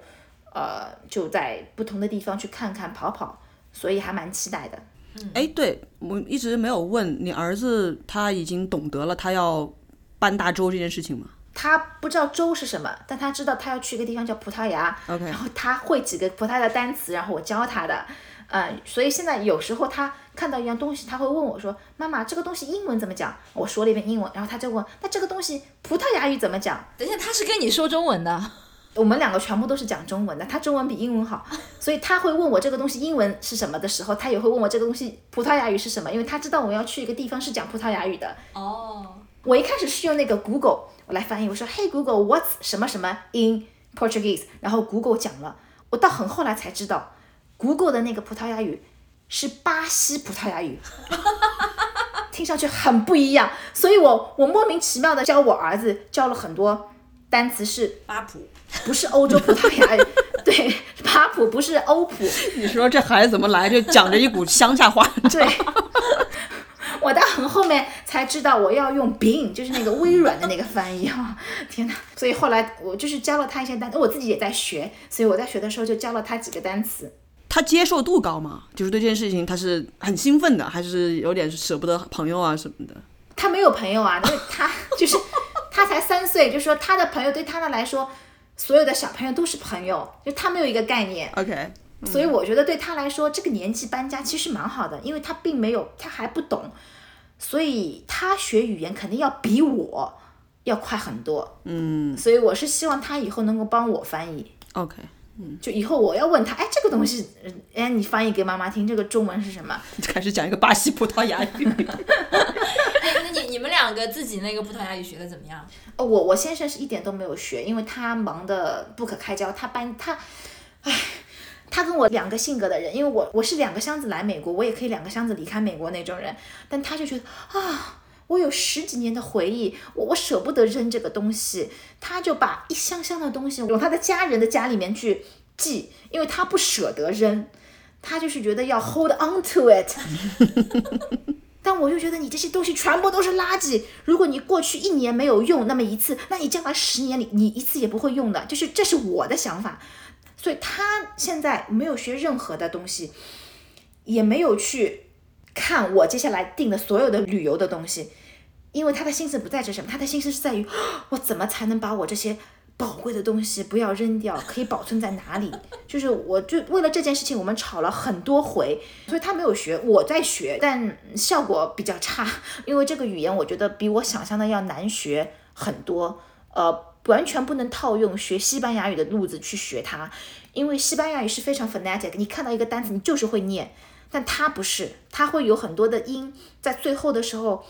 D: 呃就在不同的地方去看看跑跑，所以还蛮期待的。
B: 哎，对我一直没有问你儿子，他已经懂得了他要搬大洲这件事情吗
D: 他不知道州是什么，但他知道他要去一个地方叫葡萄牙
B: ，？OK，
D: 然后他会几个葡萄牙的单词，然后我教他的。嗯，所以现在有时候他看到一样东西，他会问我说：“妈妈，这个东西英文怎么讲？”我说了一遍英文，然后他就问：“那这个东西葡萄牙语怎么讲
C: 等一下，他是跟你说中文的，？”
D: 我们两个全部都是讲中文的，他中文比英文好，所以他会问我这个东西英文是什么的时候，他也会问我这个东西葡萄牙语是什么，因为他知道我要去一个地方是讲葡萄牙语的。
C: 哦，
D: 我一开始是用那个 Google 我来翻译，我说 Hey Google，what's 什么什么？in Portuguese，然后 Google 讲了，我到很后来才知道，Google 的那个葡萄牙语是巴西葡萄牙语，听上去很不一样，所以我我莫名其妙的教我儿子教了很多单词是
C: 巴普，
D: 不是欧洲葡萄牙语，对，巴普不是欧普，
B: 你说这孩子怎么来就讲着一股乡下话？
D: 对，我到很后面才知道我要用 Bing，就是那个微软的那个翻译啊！天哪！所以后来我就是教了他一些单，我自己也在学，所以我在学的时候就教了他几个单词。
B: 他接受度高吗？就是对这件事情他是很兴奋的，还是有点舍不得朋友啊什么的？
D: 他没有朋友啊，因为他就是他才三岁，就说他的朋友对他的来说，所有的小朋友都是朋友，就他没有一个概念。
B: OK，
D: 所以我觉得对他来说，这个年纪搬家其实蛮好的，因为他并没有，他还不懂，所以他学语言肯定要比我要快很多。嗯，所以我是希望他以后能够帮我翻译
B: ，OK，嗯
D: 就以后我要问他，哎，这个东西，呃哎，你翻译给妈妈听，这个中文是什么？
B: 开始讲一个巴西葡萄牙语。
C: 你你们两个自己那个葡萄牙语学的怎么样？
D: 哦，我我先生是一点都没有学，因为他忙得不可开交，他搬他，唉，他跟我两个性格的人，因为我我是两个箱子来美国，我也可以两个箱子离开美国那种人，但他就觉得啊。我有十几年的回忆，我我舍不得扔这个东西，他就把一箱箱的东西往他的家人的家里面去寄，因为他不舍得扔，他就是觉得要 hold on to it。但我就觉得你这些东西全部都是垃圾。如果你过去一年没有用那么一次，那你将来十年里你一次也不会用的。就是这是我的想法，所以他现在没有学任何的东西，也没有去看我接下来定的所有的旅游的东西，因为他的心思不在这上面，他的心思是在于 我怎么才能把我这些。宝贵的东西不要扔掉，可以保存在哪里？就是我就为了这件事情，我们吵了很多回，所以他没有学，我在学，但效果比较差，因为这个语言我觉得比我想象的要难学很多，呃，完全不能套用学西班牙语的路子去学它，因为西班牙语是非常 phonetic，你看到一个单词你就是会念，但它不是，它会有很多的音在最后的时候，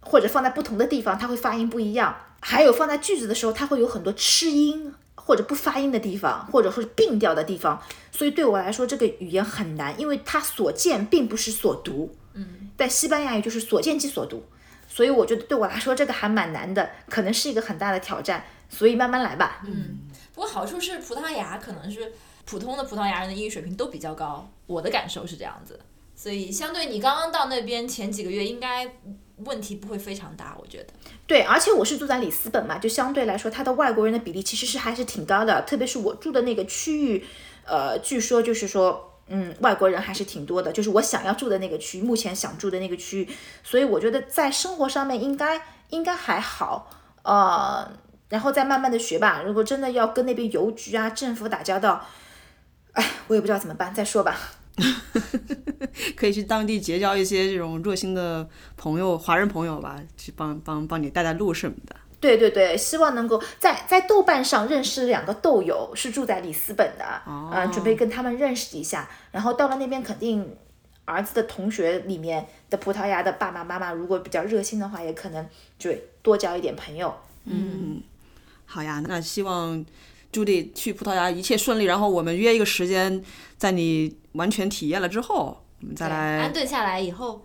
D: 或者放在不同的地方，它会发音不一样。还有放在句子的时候，它会有很多吃音或者不发音的地方，或者是并调的地方，所以对我来说这个语言很难，因为它所见并不是所读。嗯，在西班牙语就是所见即所读，所以我觉得对我来说这个还蛮难的，可能是一个很大的挑战，所以慢慢来吧。
C: 嗯，不过好处是葡萄牙可能是普通的葡萄牙人的英语水平都比较高，我的感受是这样子，所以相对你刚刚到那边前几个月应该问题不会非常大，我觉得。
D: 对，而且我是住在里斯本嘛，就相对来说，它的外国人的比例其实是还是挺高的，特别是我住的那个区域，呃，据说就是说，嗯，外国人还是挺多的，就是我想要住的那个区，目前想住的那个区域，所以我觉得在生活上面应该应该还好，呃，然后再慢慢的学吧。如果真的要跟那边邮局啊、政府打交道，哎，我也不知道怎么办，再说吧。
B: 可以去当地结交一些这种热心的朋友，华人朋友吧，去帮帮帮你带带路什么的。
D: 对对对，希望能够在在豆瓣上认识两个豆友，是住在里斯本的，啊、准备跟他们认识一下。然后到了那边，肯定儿子的同学里面的葡萄牙的爸爸妈妈，如果比较热心的话，也可能就多交一点朋友。
B: 嗯好呀，那希望朱莉去葡萄牙一切顺利，然后我们约一个时间，在你完全体验了之后，我们再来
C: 安顿下来以后，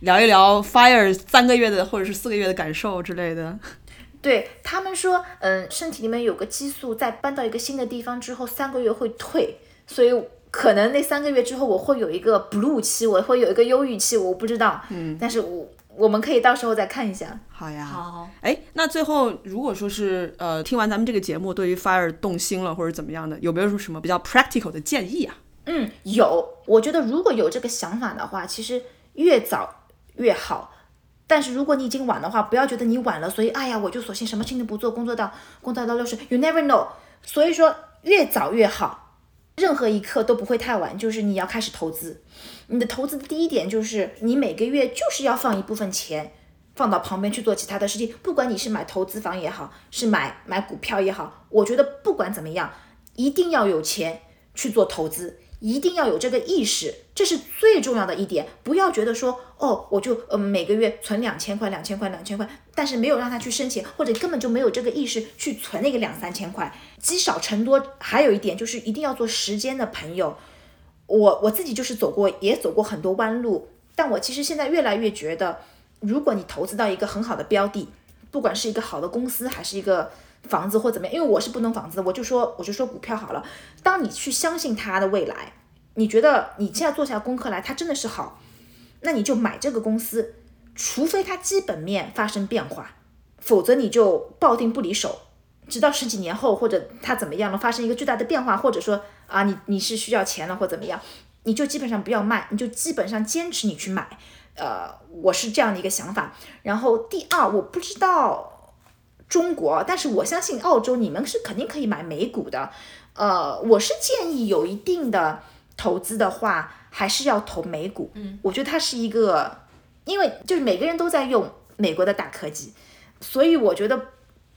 B: 聊一聊 Fire 三个月的或者是四个月的感受之类的。
D: 对他们说，嗯，身体里面有个激素，在搬到一个新的地方之后，三个月会退，所以可能那三个月之后，我会有一个 blue 期，我会有一个忧郁期，我不知道，嗯，但是我我们可以到时候再看一下。
B: 好呀，
C: 好，
B: 哎，那最后如果说是呃听完咱们这个节目，对于 Fire 动心了或者怎么样的，有没有什么比较 practical 的建议啊？
D: 嗯，有，我觉得如果有这个想法的话，其实越早越好。但是如果你已经晚的话，不要觉得你晚了，所以哎呀，我就索性什么事情都不做，工作到工作到六十，you never know。所以说越早越好，任何一刻都不会太晚，就是你要开始投资。你的投资的第一点就是你每个月就是要放一部分钱放到旁边去做其他的事情，不管你是买投资房也好，是买买股票也好，我觉得不管怎么样，一定要有钱去做投资。一定要有这个意识，这是最重要的一点。不要觉得说，哦，我就呃每个月存两千块、两千块、两千块，但是没有让他去生钱，或者根本就没有这个意识去存那个两三千块，积少成多。还有一点就是一定要做时间的朋友。我我自己就是走过，也走过很多弯路，但我其实现在越来越觉得，如果你投资到一个很好的标的，不管是一个好的公司，还是一个。房子或怎么样？因为我是不弄房子的，我就说我就说股票好了。当你去相信它的未来，你觉得你现在做下功课来，它真的是好，那你就买这个公司，除非它基本面发生变化，否则你就抱定不离手，直到十几年后或者它怎么样了，发生一个巨大的变化，或者说啊你你是需要钱了或怎么样，你就基本上不要卖，你就基本上坚持你去买。呃，我是这样的一个想法。然后第二，我不知道。中国，但是我相信澳洲，你们是肯定可以买美股的。呃，我是建议有一定的投资的话，还是要投美股。
C: 嗯，
D: 我觉得它是一个，因为就是每个人都在用美国的大科技，所以我觉得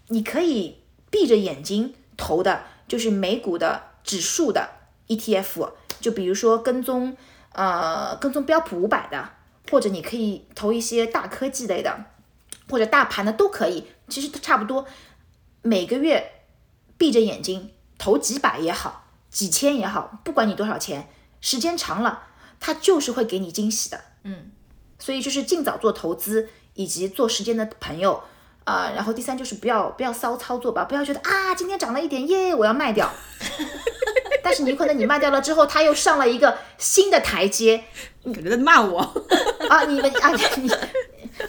D: 你可以闭着眼睛投的，就是美股的指数的 ETF，就比如说跟踪呃跟踪标普五百的，或者你可以投一些大科技类的。或者大盘的都可以，其实都差不多。每个月闭着眼睛投几百也好，几千也好，不管你多少钱，时间长了，它就是会给你惊喜的。
C: 嗯，
D: 所以就是尽早做投资，以及做时间的朋友啊。然后第三就是不要不要骚操作吧，不要觉得啊今天涨了一点耶，我要卖掉。但是你可能你卖掉了之后，它又上了一个新的台阶，你
B: 感觉在骂我
D: 啊！你们啊你。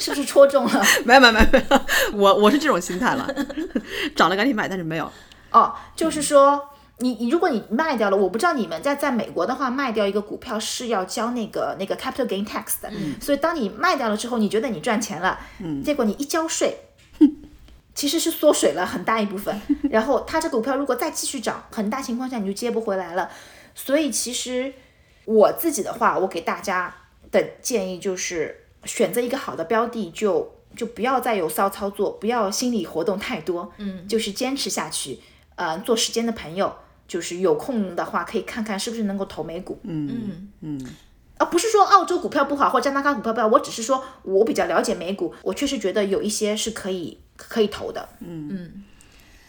D: 是不是戳中了？
B: 没有没有没有，我我是这种心态了，涨了赶紧买，但是没有。
D: 哦，就是说你你如果你卖掉了，我不知道你们在在美国的话，卖掉一个股票是要交那个那个 capital gain tax 的。
C: 嗯。
D: 所以当你卖掉了之后，你觉得你赚钱了，
B: 嗯，
D: 结果你一交税，其实是缩水了很大一部分。然后它这股票如果再继续涨，很大情况下你就接不回来了。所以其实我自己的话，我给大家的建议就是。选择一个好的标的，就就不要再有骚操作，不要心理活动太多，
C: 嗯，
D: 就是坚持下去。呃，做时间的朋友，就是有空的话可以看看是不是能够投美股，
B: 嗯
C: 嗯
B: 嗯，
D: 啊，不是说澳洲股票不好或加拿大股票不好，我只是说我比较了解美股，我确实觉得有一些是可以可以投的，
B: 嗯
C: 嗯。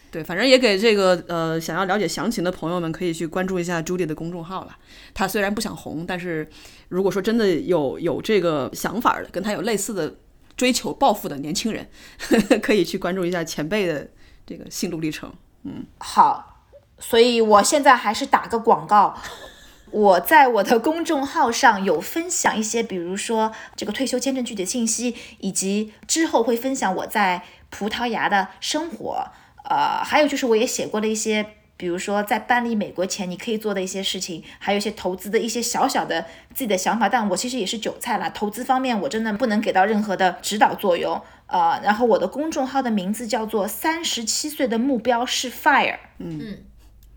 B: 对，反正也给这个呃想要了解详情的朋友们可以去关注一下朱莉的公众号了。他虽然不想红，但是如果说真的有有这个想法的，跟他有类似的追求抱负的年轻人，可以去关注一下前辈的这个心路历程。嗯，
D: 好，所以我现在还是打个广告，我在我的公众号上有分享一些，比如说这个退休签证具体信息，以及之后会分享我在葡萄牙的生活。呃，还有就是我也写过了一些，比如说在搬离美国前你可以做的一些事情，还有一些投资的一些小小的自己的想法。但我其实也是韭菜啦，投资方面我真的不能给到任何的指导作用。呃，然后我的公众号的名字叫做“三十七岁的目标是 Fire”。
B: 嗯
C: 嗯，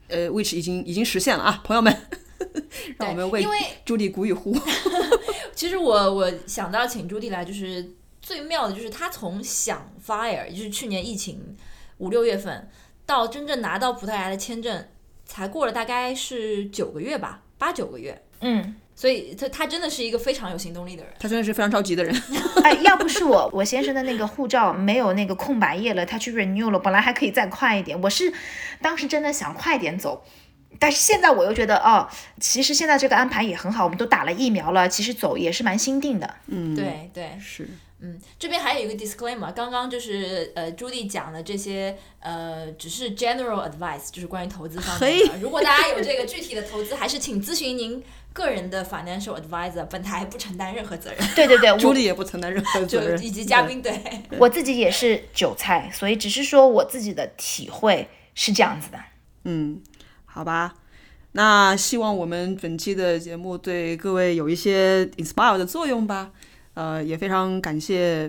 B: 呃，which 已经已经实现了啊，朋友们，让我们为朱迪鼓与呼。
C: 其实我我想到请朱迪来，就是最妙的就是他从想 Fire，也就是去年疫情。五六月份到真正拿到葡萄牙的签证，才过了大概是九个月吧，八九个月。
D: 嗯，
C: 所以他他真的是一个非常有行动力的人。
B: 他真的是非常着急的人。
D: 哎，要不是我我先生的那个护照没有那个空白页了，他去 renew 了，本来还可以再快一点。我是当时真的想快点走，但是现在我又觉得哦，其实现在这个安排也很好，我们都打了疫苗了，其实走也是蛮心定的。
B: 嗯，
C: 对对
B: 是。
C: 嗯，这边还有一个 disclaimer，刚刚就是呃朱莉讲的这些呃只是 general advice，就是关于投资方面的。如果大家有这个具体的投资，还是请咨询您个人的 financial advisor，本台不承担任何责任。
D: 对对对，
B: 朱莉也不承担任何责任，
C: 以及嘉宾对。
D: 我自己也是韭菜，所以只是说我自己的体会是这样子的。
B: 嗯，好吧，那希望我们本期的节目对各位有一些 inspire 的作用吧。呃，也非常感谢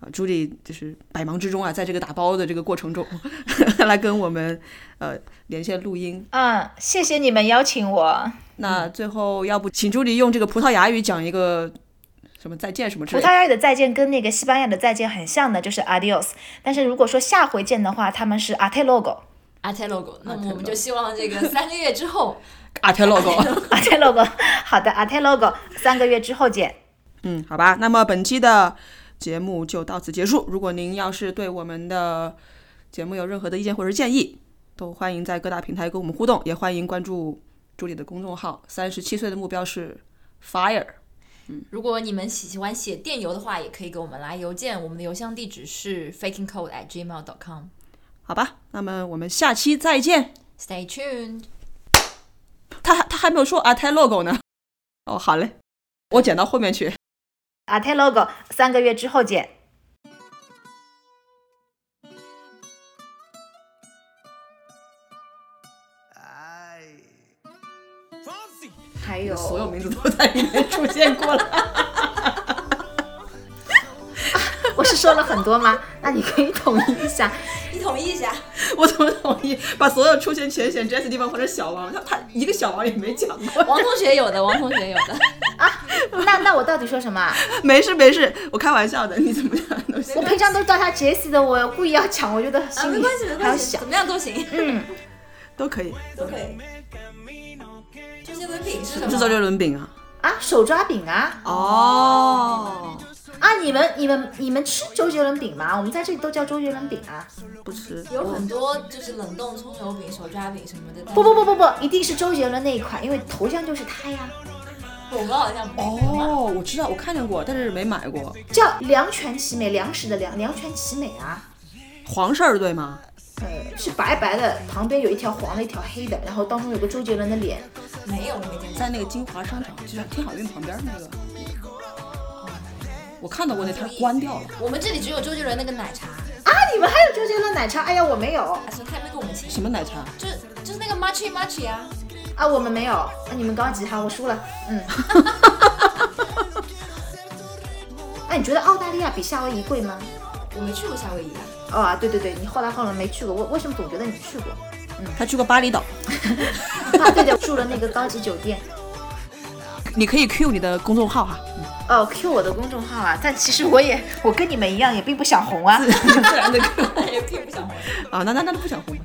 B: 啊，朱莉就是百忙之中啊，在这个打包的这个过程中，来跟我们呃连线录音。
D: 嗯，谢谢你们邀请我。
B: 那最后，要不请朱莉用这个葡萄牙语讲一个什么再见什么之类的？
D: 葡萄牙语的再见跟那个西班牙的再见很像的，就是 adios。但是如果说下回见的话，他们是 ate logo。
C: ate logo，那么我们就希望这个三个月之后，
B: 阿特 logo。
D: ate logo，好的，ate logo，三个月之后见。
B: 嗯，好吧，那么本期的节目就到此结束。如果您要是对我们的节目有任何的意见或者是建议，都欢迎在各大平台跟我们互动，也欢迎关注朱莉的公众号。三十七岁的目标是 fire。
C: 嗯如果你们喜欢写电邮的话，也可以给我们来邮件，我们的邮箱地址是 fakingcode at gmail dot com。
B: 好吧，那么我们下期再见。
C: Stay tuned。
B: 他还他还没有说阿泰 logo 呢。哦，好嘞，我剪到后面去。
D: Ate logo，三个月之后见。还有
B: 所有名字都在里面出现过了。
D: 我是说了很多吗？那你可以统一一下。
C: 你统一一下。
B: 我怎么统一把所有出现全选 Jesse 地方换成小王？他他一个小王也没讲过。
C: 王同学有的，王同学有的 啊。
D: 那那我到底说什么啊？
B: 没事没事，我开玩笑的，你怎么样都行
D: 我。平常都叫他 Jess 的，我故意要抢，我觉得
C: 啊，
D: 心里
C: 没关系，没
D: 还要
C: 关系，怎。么样都行，
D: 嗯，
B: 都可以。
C: 都可以。周杰伦饼是什么？
B: 制造这轮饼啊。
D: 啊，手抓饼啊
B: 哦，
D: 啊！你们你们你们吃周杰伦饼吗？我们在这里都叫周杰伦饼啊。
B: 不吃。
C: 有很多就是冷冻葱油饼、手抓饼什么的。
D: 不不不不不，一定是周杰伦那一款，因为头像就是他呀，
C: 我们好像。
B: 哦，我知道，我看见过，但是没买过。
D: 叫良全其美，粮食的粮，两全其美啊。
B: 黄事儿对吗？
D: 呃，是白白的，旁边有一条黄的，一条黑的，然后当中有个周杰伦的脸。
C: 没有，我没见过。
B: 在那个金华商场，就是天好运旁边那个。我看到过那摊关掉了，
C: 我们这里只有周杰伦那个奶茶，
D: 啊，你们还有周杰伦奶茶？哎呀，我没有
C: 啊他也没给我们钱，
B: 什么奶茶？
C: 就是就是那个 Machi Machi 啊。
D: 啊，我们没有。啊，你们高级哈，我输了。嗯。哎，你觉得澳大利亚比夏威夷贵吗？
C: 我没去过夏威夷啊。
D: 哦啊，对对对，你后来后来没去过，我为什么总觉得你去过？
B: 嗯他去过巴厘岛，
D: 啊，对的，住了那个高级酒店。
B: 你可以 Q 你的公众号哈，
D: 哦，Q 我的公众号啊，但其实我也我跟你们一样，也并不想红啊。
B: 自然的 Q
C: 也并不想红。
B: 啊，那那那不想红。